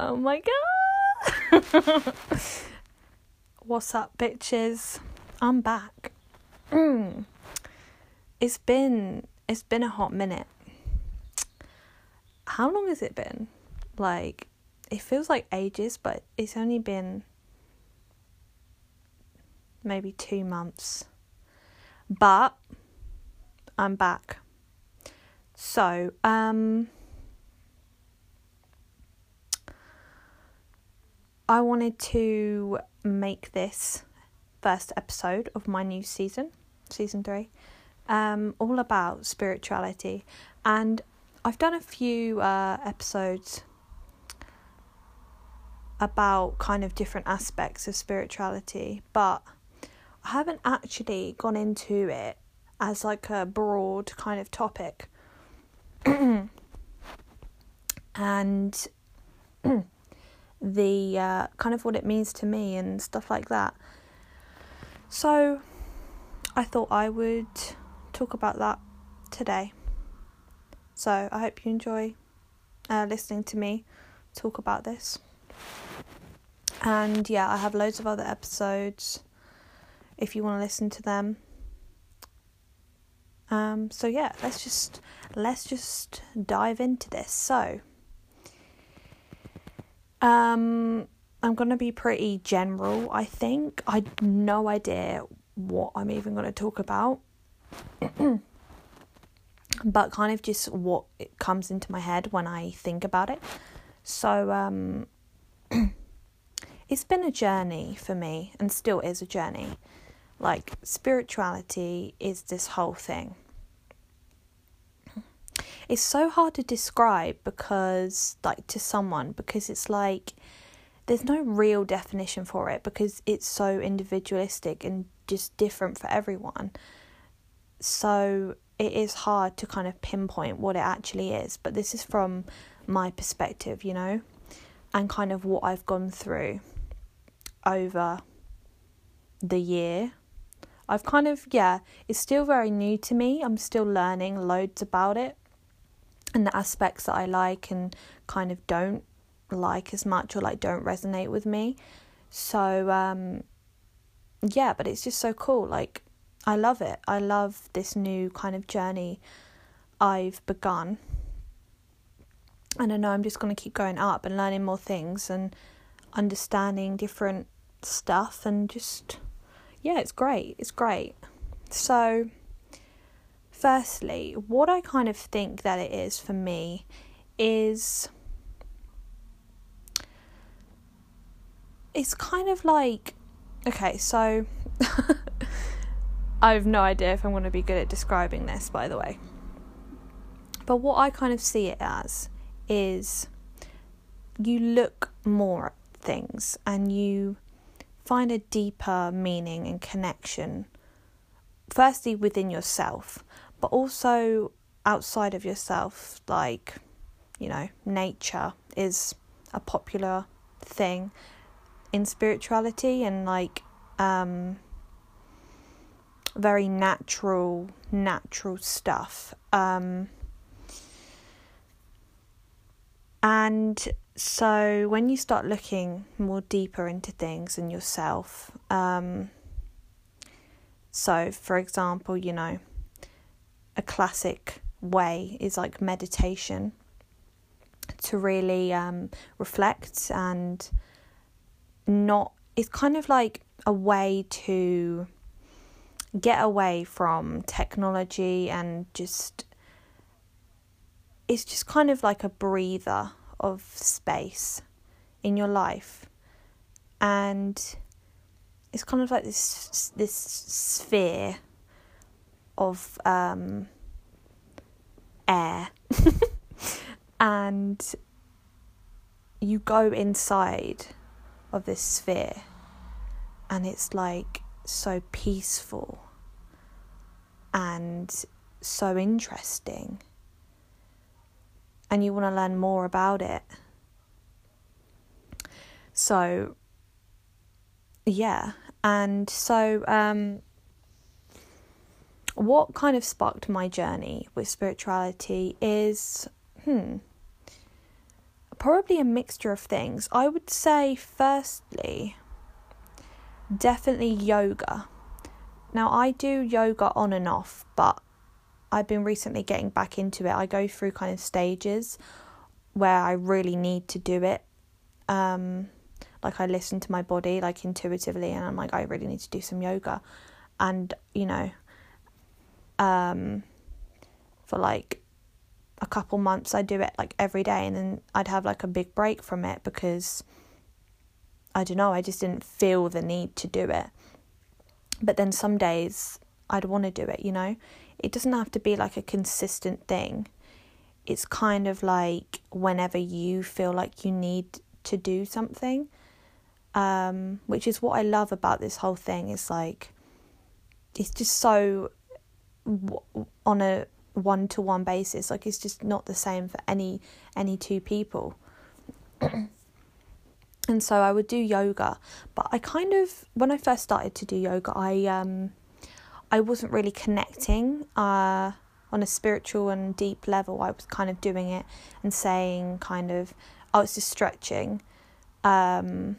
Oh my god. What's up, bitches? I'm back. Mm. It's been it's been a hot minute. How long has it been? Like it feels like ages, but it's only been maybe 2 months. But I'm back. So, um I wanted to make this first episode of my new season, season three, um, all about spirituality. And I've done a few uh, episodes about kind of different aspects of spirituality, but I haven't actually gone into it as like a broad kind of topic. and the uh, kind of what it means to me and stuff like that. So I thought I would talk about that today. So I hope you enjoy uh, listening to me talk about this. And yeah, I have loads of other episodes if you want to listen to them. Um, so yeah, let's just let's just dive into this. So um, I'm gonna be pretty general. I think I no idea what I'm even gonna talk about, but kind of just what comes into my head when I think about it. So um, it's been a journey for me, and still is a journey. Like spirituality is this whole thing it's so hard to describe because like to someone because it's like there's no real definition for it because it's so individualistic and just different for everyone. So it is hard to kind of pinpoint what it actually is but this is from my perspective you know and kind of what I've gone through over the year. I've kind of yeah, it's still very new to me. I'm still learning loads about it and the aspects that I like and kind of don't like as much or like don't resonate with me. So um yeah, but it's just so cool. Like I love it. I love this new kind of journey I've begun. And I know I'm just going to keep going up and learning more things and understanding different stuff and just yeah, it's great. It's great. So Firstly, what I kind of think that it is for me is it's kind of like okay, so I have no idea if I'm going to be good at describing this, by the way. But what I kind of see it as is you look more at things and you find a deeper meaning and connection, firstly within yourself, but also outside of yourself, like, you know, nature is a popular thing in spirituality and like um very natural natural stuff um and so when you start looking more deeper into things and yourself um so for example you know a classic way is like meditation to really um, reflect and not it's kind of like a way to get away from technology and just it's just kind of like a breather of space in your life. And it's kind of like this this sphere of um, air. And you go inside of this sphere and it's like so peaceful and so interesting. And you want to learn more about it. So yeah. And so um what kind of sparked my journey with spirituality is, hmm, probably a mixture of things. I would say, firstly, definitely yoga. Now, I do yoga on and off, but I've been recently getting back into it. I go through kind of stages where I really need to do it. Um, like I listen to my body like intuitively, and I'm like, I really need to do some yoga, and you know, um, for like a couple months I'd do it like every day and then I'd have like a big break from it because I don't know, I just didn't feel the need to do it. But then some days I'd want to do it, you know? It doesn't have to be like a consistent thing. It's kind of like whenever you feel like you need to do something. Um, which is what I love about this whole thing is like it's just so on a one to one basis. Like it's just not the same for any any two people. and so I would do yoga, but I kind of when I first started to do yoga, I um I wasn't really connecting uh on a spiritual and deep level. I was kind of doing it and saying kind of oh it's just stretching. Um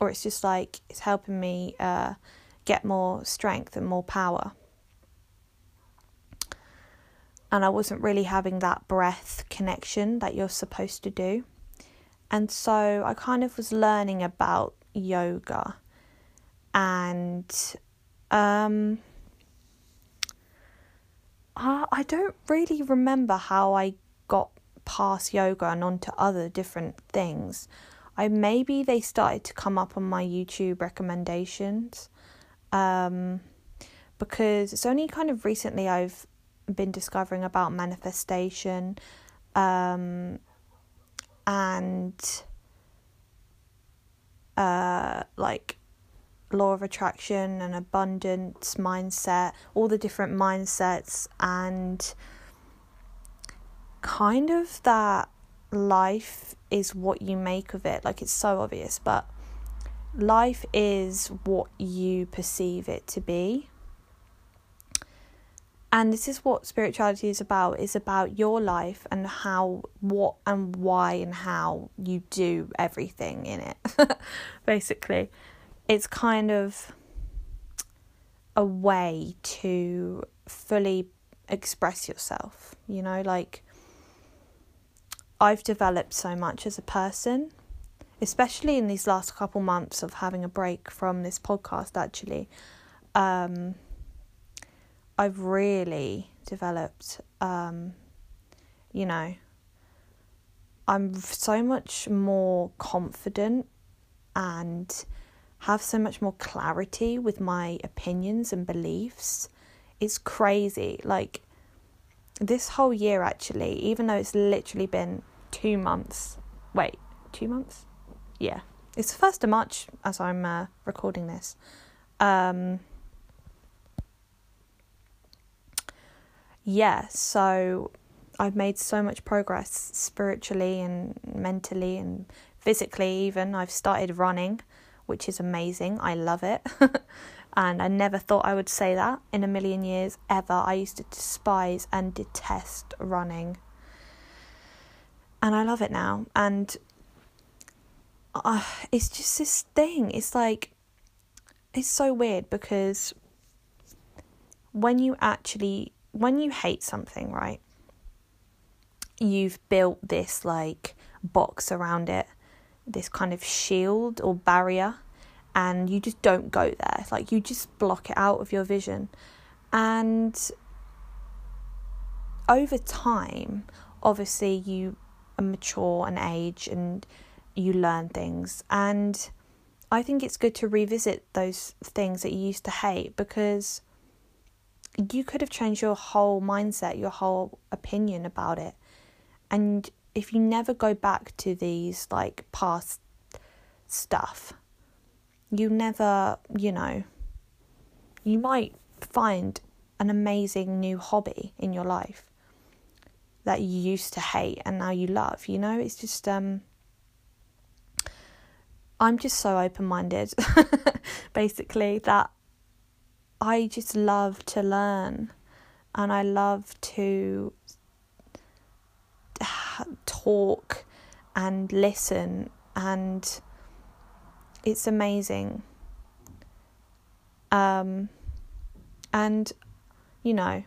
or it's just like it's helping me uh get more strength and more power and I wasn't really having that breath connection that you're supposed to do. And so I kind of was learning about yoga and um I, I don't really remember how I got past yoga and onto other different things. I maybe they started to come up on my YouTube recommendations. Um because it's only kind of recently I've been discovering about manifestation um, and uh, like law of attraction and abundance mindset, all the different mindsets, and kind of that life is what you make of it. Like it's so obvious, but life is what you perceive it to be and this is what spirituality is about. Is about your life and how what and why and how you do everything in it basically. It's kind of a way to fully express yourself you know like i've developed so much as a person especially in these last couple months of having a break from this podcast actually. Um I've really developed, um, you know, I'm so much more confident and have so much more clarity with my opinions and beliefs. It's crazy. Like, this whole year, actually, even though it's literally been two months. Wait, two months? Yeah. It's the 1st of March as I'm uh, recording this. Um, yeah, so I've made so much progress spiritually and mentally and physically, even. I've started running, which is amazing. I love it. and I never thought I would say that in a million years ever. I used to despise and detest running. And I love it now. And uh, it's just this thing. It's like, it's so weird because when you actually when you hate something, right? You've built this like box around it, this kind of shield or barrier, and you just don't go there. Like you just block it out of your vision. And over time, obviously, you mature and age and you learn things. And I think it's good to revisit those things that you used to hate because you could have changed your whole mindset, your whole opinion about it. And if you never go back to these like past stuff, you never, you know, you might find an amazing new hobby in your life that you used to hate and now you love, you know? It's just um I'm just so open-minded basically that I just love to learn and I love to talk and listen and it's amazing. Um and you know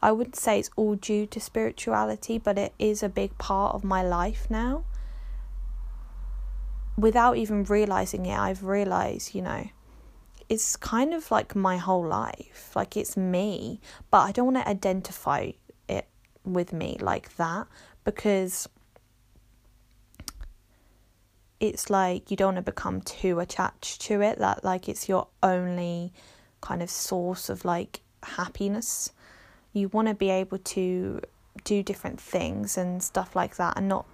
I wouldn't say it's all due to spirituality but it is a big part of my life now. Without even realizing it I've realized you know it's kind of like my whole life like it's me but I don't want to identify it with me like that because it's like you don't want to become too attached to it that like it's your only kind of source of like happiness. You want to be able to do different things and stuff like that and not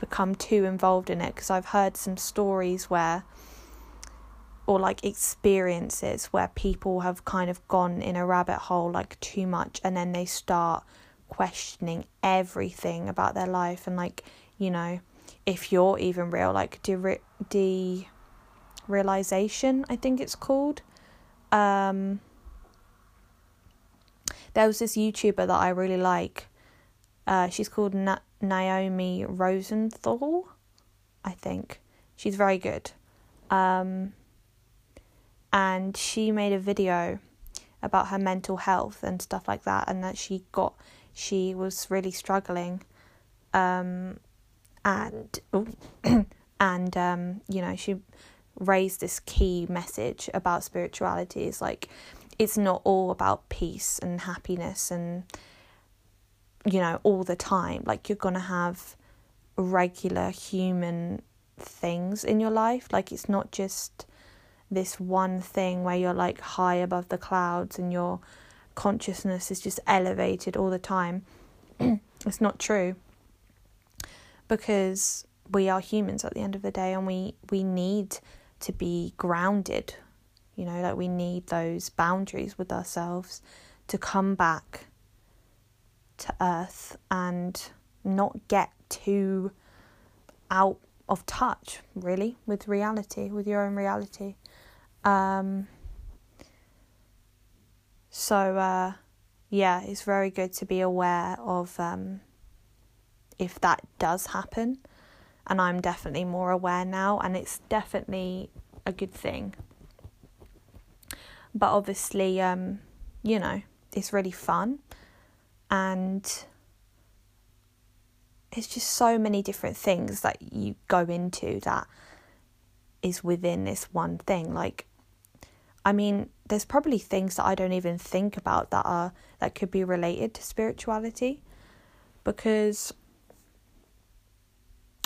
become too involved in it because I've heard some stories where or like experiences where people have kind of gone in a rabbit hole like too much and then they start questioning everything about their life and like you know if you're even real like de, de realization i think it's called. Um there was this youtuber that i really like. Uh she's called Na- naomi rosenthal i think. She's very good. Um and she made a video about her mental health and stuff like that and that she got she was really struggling um, and and um, you know she raised this key message about spirituality is like it's not all about peace and happiness and you know all the time. Like you're going to have regular human things in your life. Like it's not just this one thing where you're like high above the clouds and your consciousness is just elevated all the time. it's not true. Because we are humans at the end of the day and we, we need to be grounded. You know, like we need those boundaries with ourselves to come back to earth and not get too out of touch, really, with reality, with your own reality. Um, so, uh, yeah, it's very good to be aware of um, if that does happen. And I'm definitely more aware now, and it's definitely a good thing. But obviously, um, you know, it's really fun and it's just so many different things that you go into that is within this one thing. Like, I mean, there's probably things that I don't even think about that are that could be related to spirituality because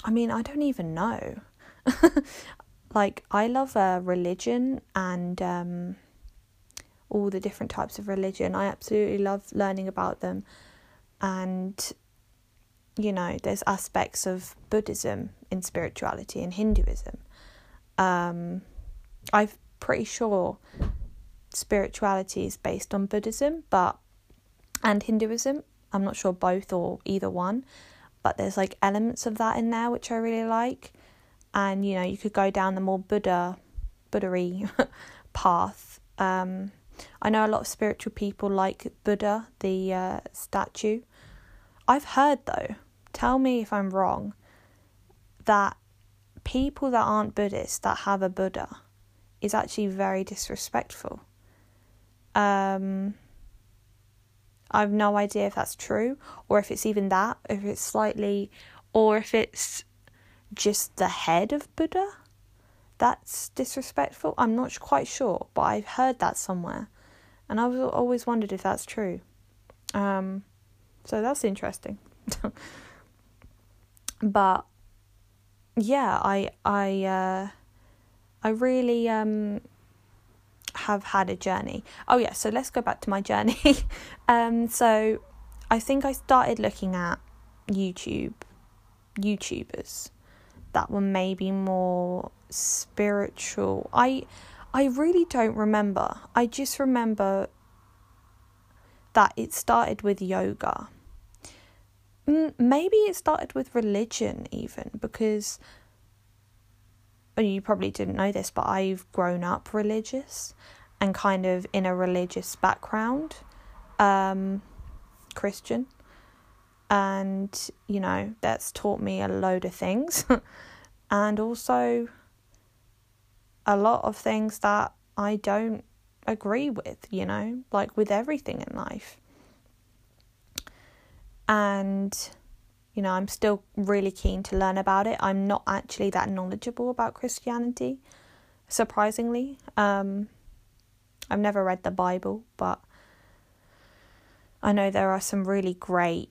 I mean, I don't even know. like I love uh, religion and um, all the different types of religion. I absolutely love learning about them and you know, there's aspects of Buddhism in spirituality and Hinduism. Um, I've pretty sure spirituality is based on Buddhism, but and Hinduism. I'm not sure both or either one, but there's like elements of that in there which I really like. And you know, you could go down the more Buddha, Buddha path. Um, I know a lot of spiritual people like Buddha, the uh, statue. I've heard though, tell me if I'm wrong, that people that aren't Buddhist that have a Buddha is actually very disrespectful. Um, I've no idea if that's true or if it's even that, if it's slightly, or if it's just the head of Buddha that's disrespectful. I'm not quite sure, but I've heard that somewhere, and I've always wondered if that's true. Um, so that's interesting. but yeah, I I uh, I really um, have had a journey. Oh yeah, so let's go back to my journey. um, so I think I started looking at YouTube YouTubers that were maybe more spiritual. I I really don't remember. I just remember that it started with yoga. Maybe it started with religion even because you probably didn't know this, but I've grown up religious and kind of in a religious background, um, Christian. And, you know, that's taught me a load of things. and also a lot of things that I don't agree with, you know, like with everything in life. And, you know, I'm still really keen to learn about it. I'm not actually that knowledgeable about Christianity, surprisingly. Um, I've never read the Bible, but I know there are some really great,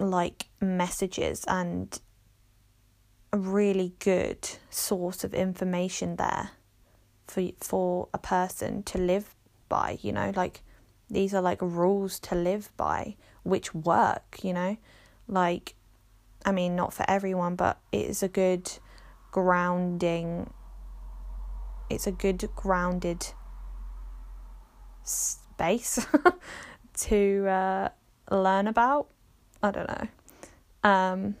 like, messages and a really good source of information there for for a person to live by you know like these are like rules to live by which work you know like i mean not for everyone but it is a good grounding it's a good grounded space to uh, learn about i don't know um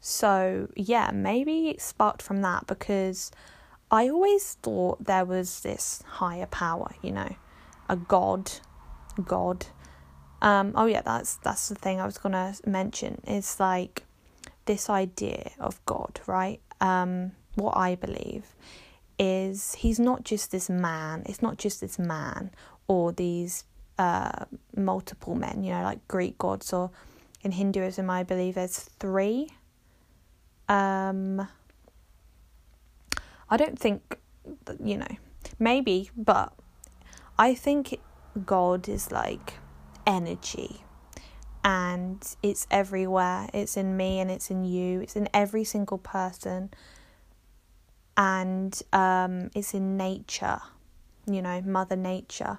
so, yeah, maybe it sparked from that because I always thought there was this higher power, you know, a god, god. Um, oh yeah, that's that's the thing I was gonna mention. Is like this idea of God, right? Um, what I believe is he's not just this man. It's not just this man or these uh, multiple men. You know, like Greek gods or in Hinduism, I believe there's three um, I don't think, you know, maybe, but I think God is like energy and it's everywhere. It's in me and it's in you. It's in every single person. And um, it's in nature, you know, Mother Nature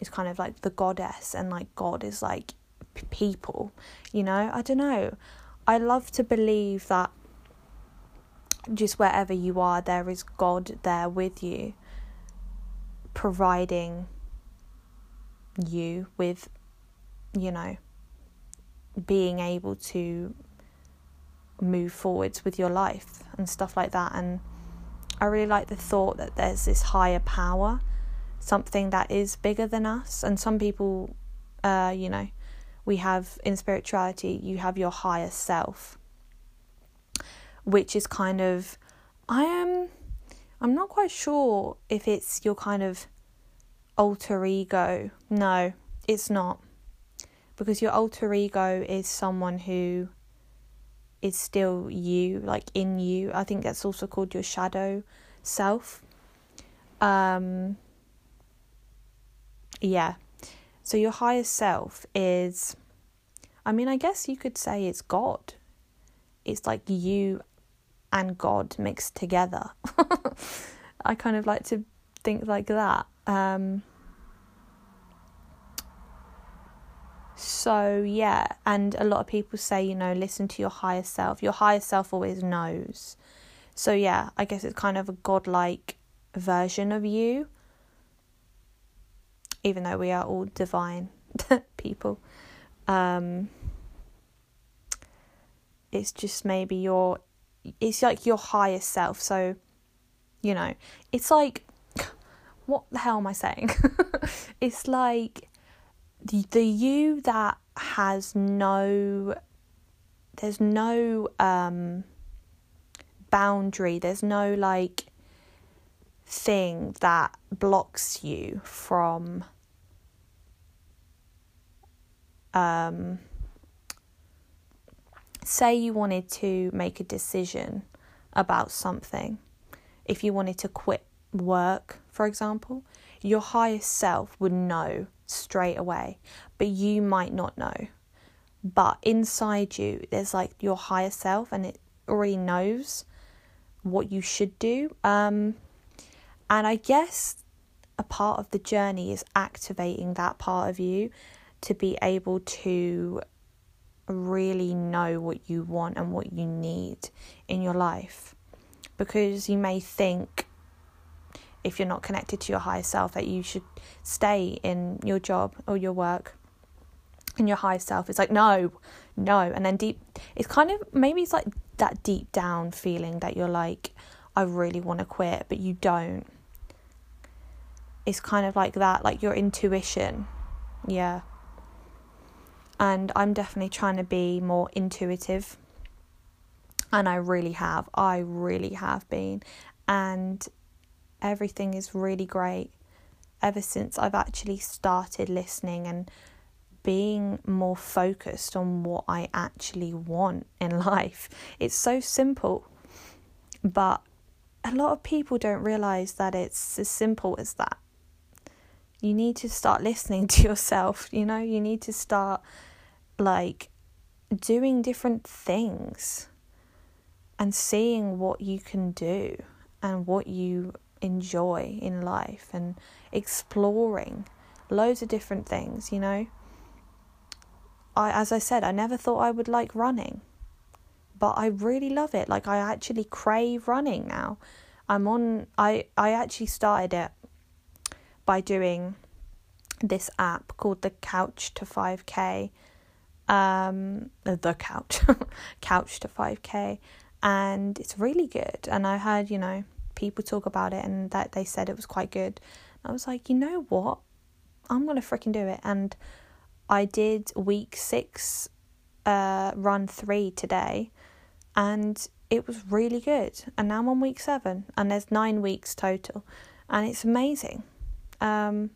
is kind of like the goddess, and like God is like p- people, you know. I don't know. I love to believe that just wherever you are, there is God there with you, providing you with, you know, being able to move forwards with your life and stuff like that. And I really like the thought that there's this higher power, something that is bigger than us. And some people, uh, you know, we have in spirituality, you have your higher self, which is kind of, I am, I'm not quite sure if it's your kind of alter ego. No, it's not. Because your alter ego is someone who is still you, like in you. I think that's also called your shadow self. Um, yeah, so your higher self is, I mean, I guess you could say it's God. It's like you and God mixed together. I kind of like to think like that. Um, so, yeah, and a lot of people say, you know, listen to your higher self. Your higher self always knows. So, yeah, I guess it's kind of a godlike version of you even though we are all divine people. Um, it's just maybe your, it's like your higher self. So, you know, it's like, what the hell am I saying? it's like the, the you that has no, there's no um, boundary, there's no like thing that blocks you from um, say you wanted to make a decision about something if you wanted to quit work for example your higher self would know straight away but you might not know but inside you there's like your higher self and it already knows what you should do um, and I guess a part of the journey is activating that part of you to be able to really know what you want and what you need in your life. Because you may think, if you're not connected to your higher self, that you should stay in your job or your work. And your higher self is like, no, no. And then deep, it's kind of maybe it's like that deep down feeling that you're like, I really want to quit, but you don't it's kind of like that, like your intuition. Yeah. And I'm definitely trying to be more intuitive. And I really have. I really have been. And everything is really great ever since I've actually started listening and being more focused on what I actually want in life. It's so simple, but a lot of people don't realize that it's as simple as that. You need to start listening to yourself, you know, you need to start like doing different things and seeing what you can do and what you enjoy in life and exploring loads of different things, you know. I as I said, I never thought I would like running. But I really love it. Like I actually crave running now. I'm on I I actually started it by doing this app called the Couch to 5K um the couch couch to 5k and it's really good and i heard you know people talk about it and that they said it was quite good. I was like, you know what? I'm gonna freaking do it. And I did week six, uh, run three today, and it was really good. And now I'm on week seven, and there's nine weeks total, and it's amazing. Um,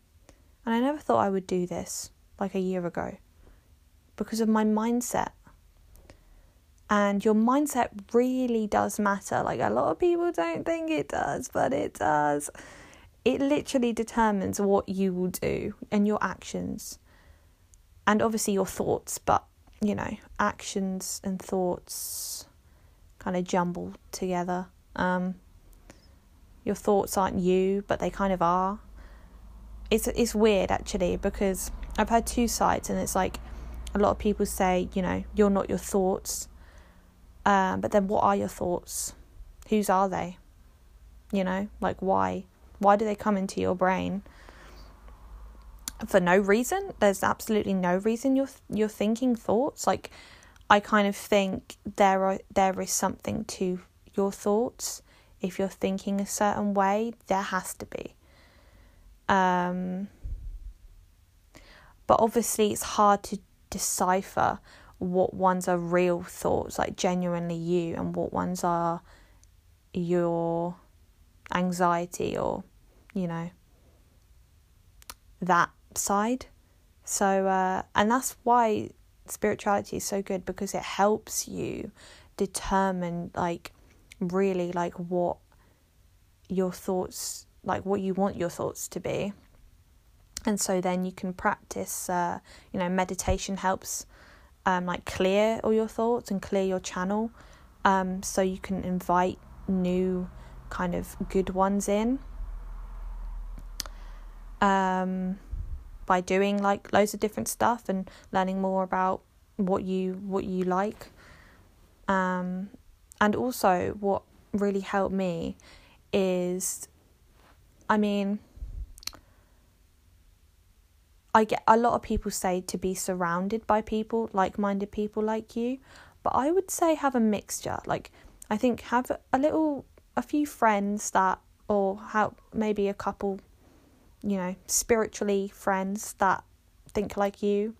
and I never thought I would do this like a year ago because of my mindset and your mindset really does matter. Like a lot of people don't think it does, but it does. It literally determines what you will do and your actions, and obviously your thoughts, but you know, actions and thoughts kind of jumble together. Um, your thoughts aren't you, but they kind of are. It's it's weird actually because I've had two sides, and it's like a lot of people say, you know, you're not your thoughts, um, but then, what are your thoughts? Whose are they? You know, like why? Why do they come into your brain? For no reason. There's absolutely no reason you're you're thinking thoughts. Like, I kind of think there are there is something to your thoughts. If you're thinking a certain way, there has to be. Um, but obviously, it's hard to decipher what ones are real thoughts, like genuinely you, and what ones are your anxiety or, you know, that side. So, uh, and that's why spirituality is so good because it helps you determine, like, really, like, what your thoughts, like, what you want your thoughts to be. And so then you can practice, uh, you know, meditation helps um, like clear all your thoughts and clear your channel. Um, so you can invite new kind of good ones in. Um, by doing like loads of different stuff and learning more about what you what you like. Um, and also what really helped me is I mean I get a lot of people say to be surrounded by people, like minded people like you, but I would say have a mixture. Like, I think have a little, a few friends that, or have maybe a couple, you know, spiritually friends that think like you.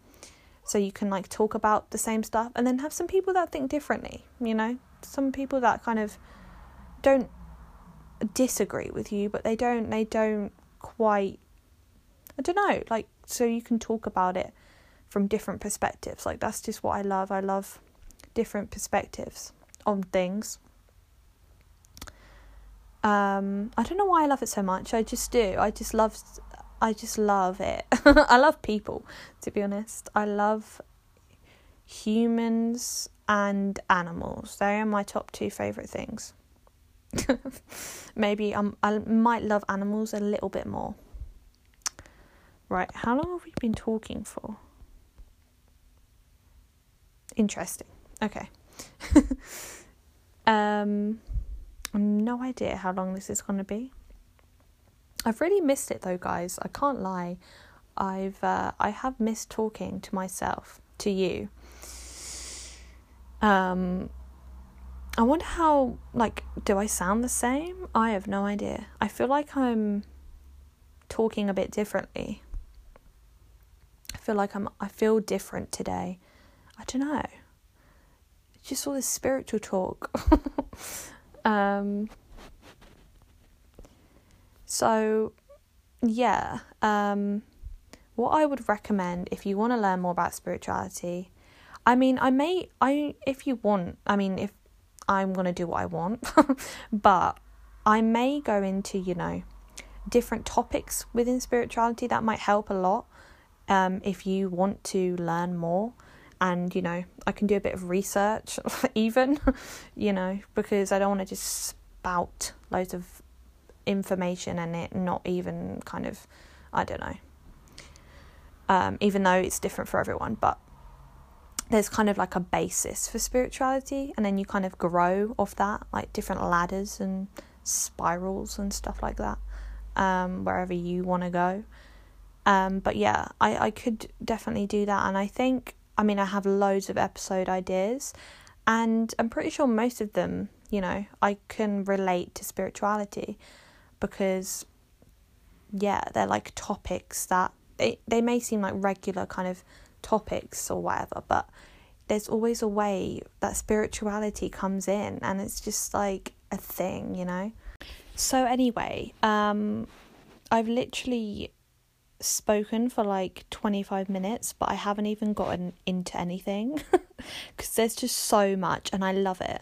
So you can like talk about the same stuff and then have some people that think differently, you know? Some people that kind of don't disagree with you, but they don't, they don't quite, I don't know, like so you can talk about it from different perspectives. Like that's just what I love. I love different perspectives on things. Um, I don't know why I love it so much. I just do. I just love. I just love it. I love people. To be honest, I love humans and animals. They are my top two favorite things. Maybe um, I might love animals a little bit more. Right, how long have we been talking for? Interesting. Okay. um no idea how long this is going to be. I've really missed it though, guys. I can't lie. I've uh, I have missed talking to myself, to you. Um I wonder how like do I sound the same? I have no idea. I feel like I'm talking a bit differently feel like I'm I feel different today. I don't know. It's Just all this spiritual talk. um so yeah, um what I would recommend if you want to learn more about spirituality, I mean, I may I if you want, I mean, if I'm going to do what I want, but I may go into, you know, different topics within spirituality that might help a lot um, if you want to learn more. And, you know, I can do a bit of research, even, you know, because I don't want to just spout loads of information and it not even kind of, I don't know, um, even though it's different for everyone. But there's kind of like a basis for spirituality, and then you kind of grow off that, like different ladders and spirals and stuff like that, um, wherever you want to go. Um, but yeah, I, I could definitely do that, and I think, I mean, I have loads of episode ideas, and I'm pretty sure most of them, you know, I can relate to spirituality because, yeah, they're like topics that they, they may seem like regular kind of topics or whatever, but there's always a way that spirituality comes in and it's just like a thing, you know? So anyway, um I've literally spoken for like 25 minutes, but I haven't even gotten into anything because there's just so much and I love it.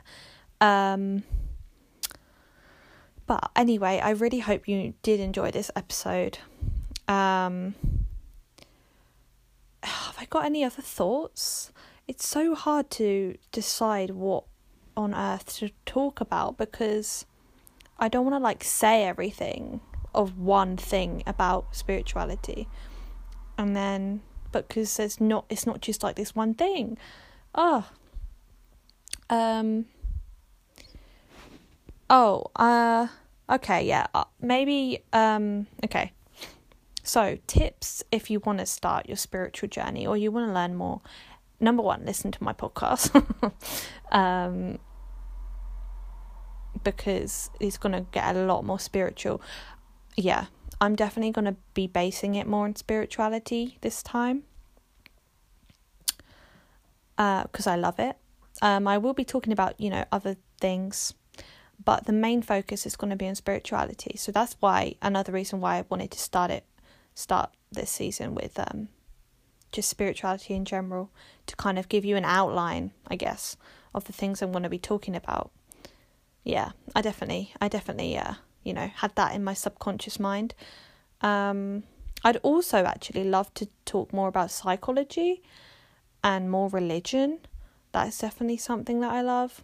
Um but anyway, I really hope you did enjoy this episode. Um have I got any other thoughts? It's so hard to decide what on earth to talk about because I don't want to like say everything of one thing about spirituality. And then but because there's not it's not just like this one thing. Oh. Um Oh, uh okay, yeah. Uh, maybe um okay. So, tips if you want to start your spiritual journey or you want to learn more. Number one, listen to my podcast. um, because it's going to get a lot more spiritual. Yeah, I'm definitely going to be basing it more on spirituality this time. Because uh, I love it. Um, I will be talking about, you know, other things, but the main focus is going to be on spirituality. So that's why, another reason why I wanted to start it start this season with um, just spirituality in general to kind of give you an outline, I guess, of the things I'm going to be talking about. Yeah, I definitely, I definitely, uh, you know, had that in my subconscious mind. Um, I'd also actually love to talk more about psychology and more religion. That's definitely something that I love.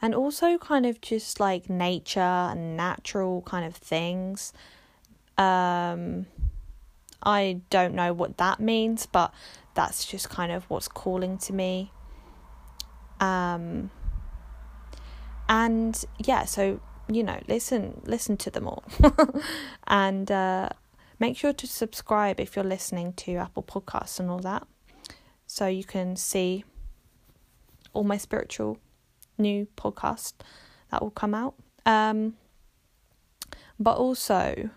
And also, kind of just like nature and natural kind of things um, I don't know what that means, but that's just kind of what's calling to me. Um, and yeah, so you know, listen, listen to them all, and uh, make sure to subscribe if you're listening to Apple Podcasts and all that, so you can see all my spiritual new podcast that will come out. Um, but also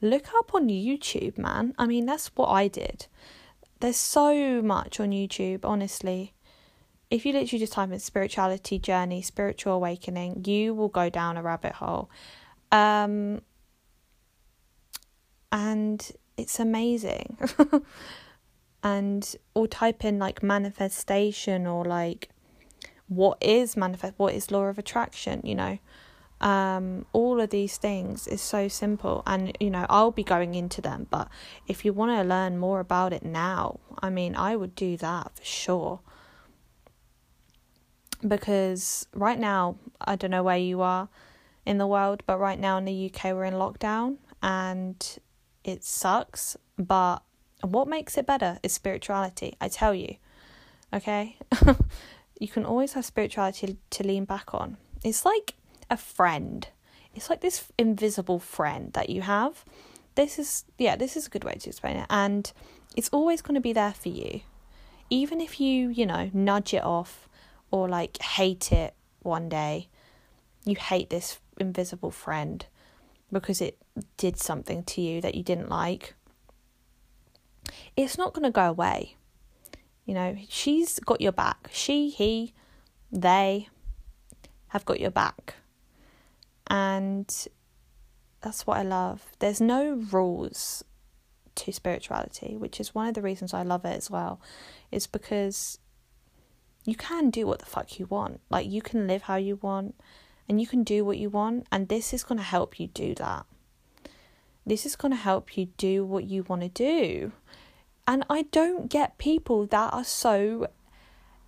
look up on YouTube, man. I mean, that's what I did. There's so much on YouTube, honestly. If you literally just type in spirituality journey, spiritual awakening, you will go down a rabbit hole. Um, and it's amazing. and or type in like manifestation or like what is manifest what is law of attraction, you know um, all of these things is so simple and you know i'll be going into them but if you want to learn more about it now i mean i would do that for sure because right now i don't know where you are in the world but right now in the uk we're in lockdown and it sucks but what makes it better is spirituality i tell you okay you can always have spirituality to lean back on it's like a friend. It's like this invisible friend that you have. This is, yeah, this is a good way to explain it. And it's always going to be there for you. Even if you, you know, nudge it off or like hate it one day, you hate this invisible friend because it did something to you that you didn't like. it's not going to go away. You know, she's got your back. She, he, they have got your back. And that's what I love. There's no rules to spirituality, which is one of the reasons I love it as well, is because you can do what the fuck you want. Like, you can live how you want and you can do what you want, and this is going to help you do that. This is going to help you do what you want to do. And I don't get people that are so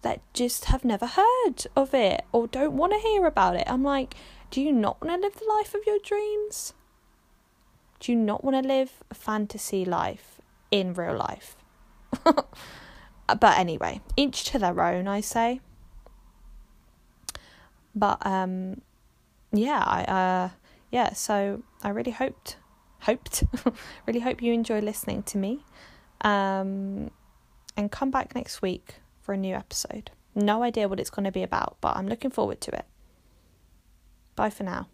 that just have never heard of it or don't want to hear about it. I'm like, do you not want to live the life of your dreams? Do you not want to live a fantasy life in real life? but anyway, each to their own, I say. But um, yeah, I uh, yeah. So I really hoped, hoped, really hope you enjoy listening to me, um, and come back next week for a new episode. No idea what it's going to be about, but I'm looking forward to it. Bye for now.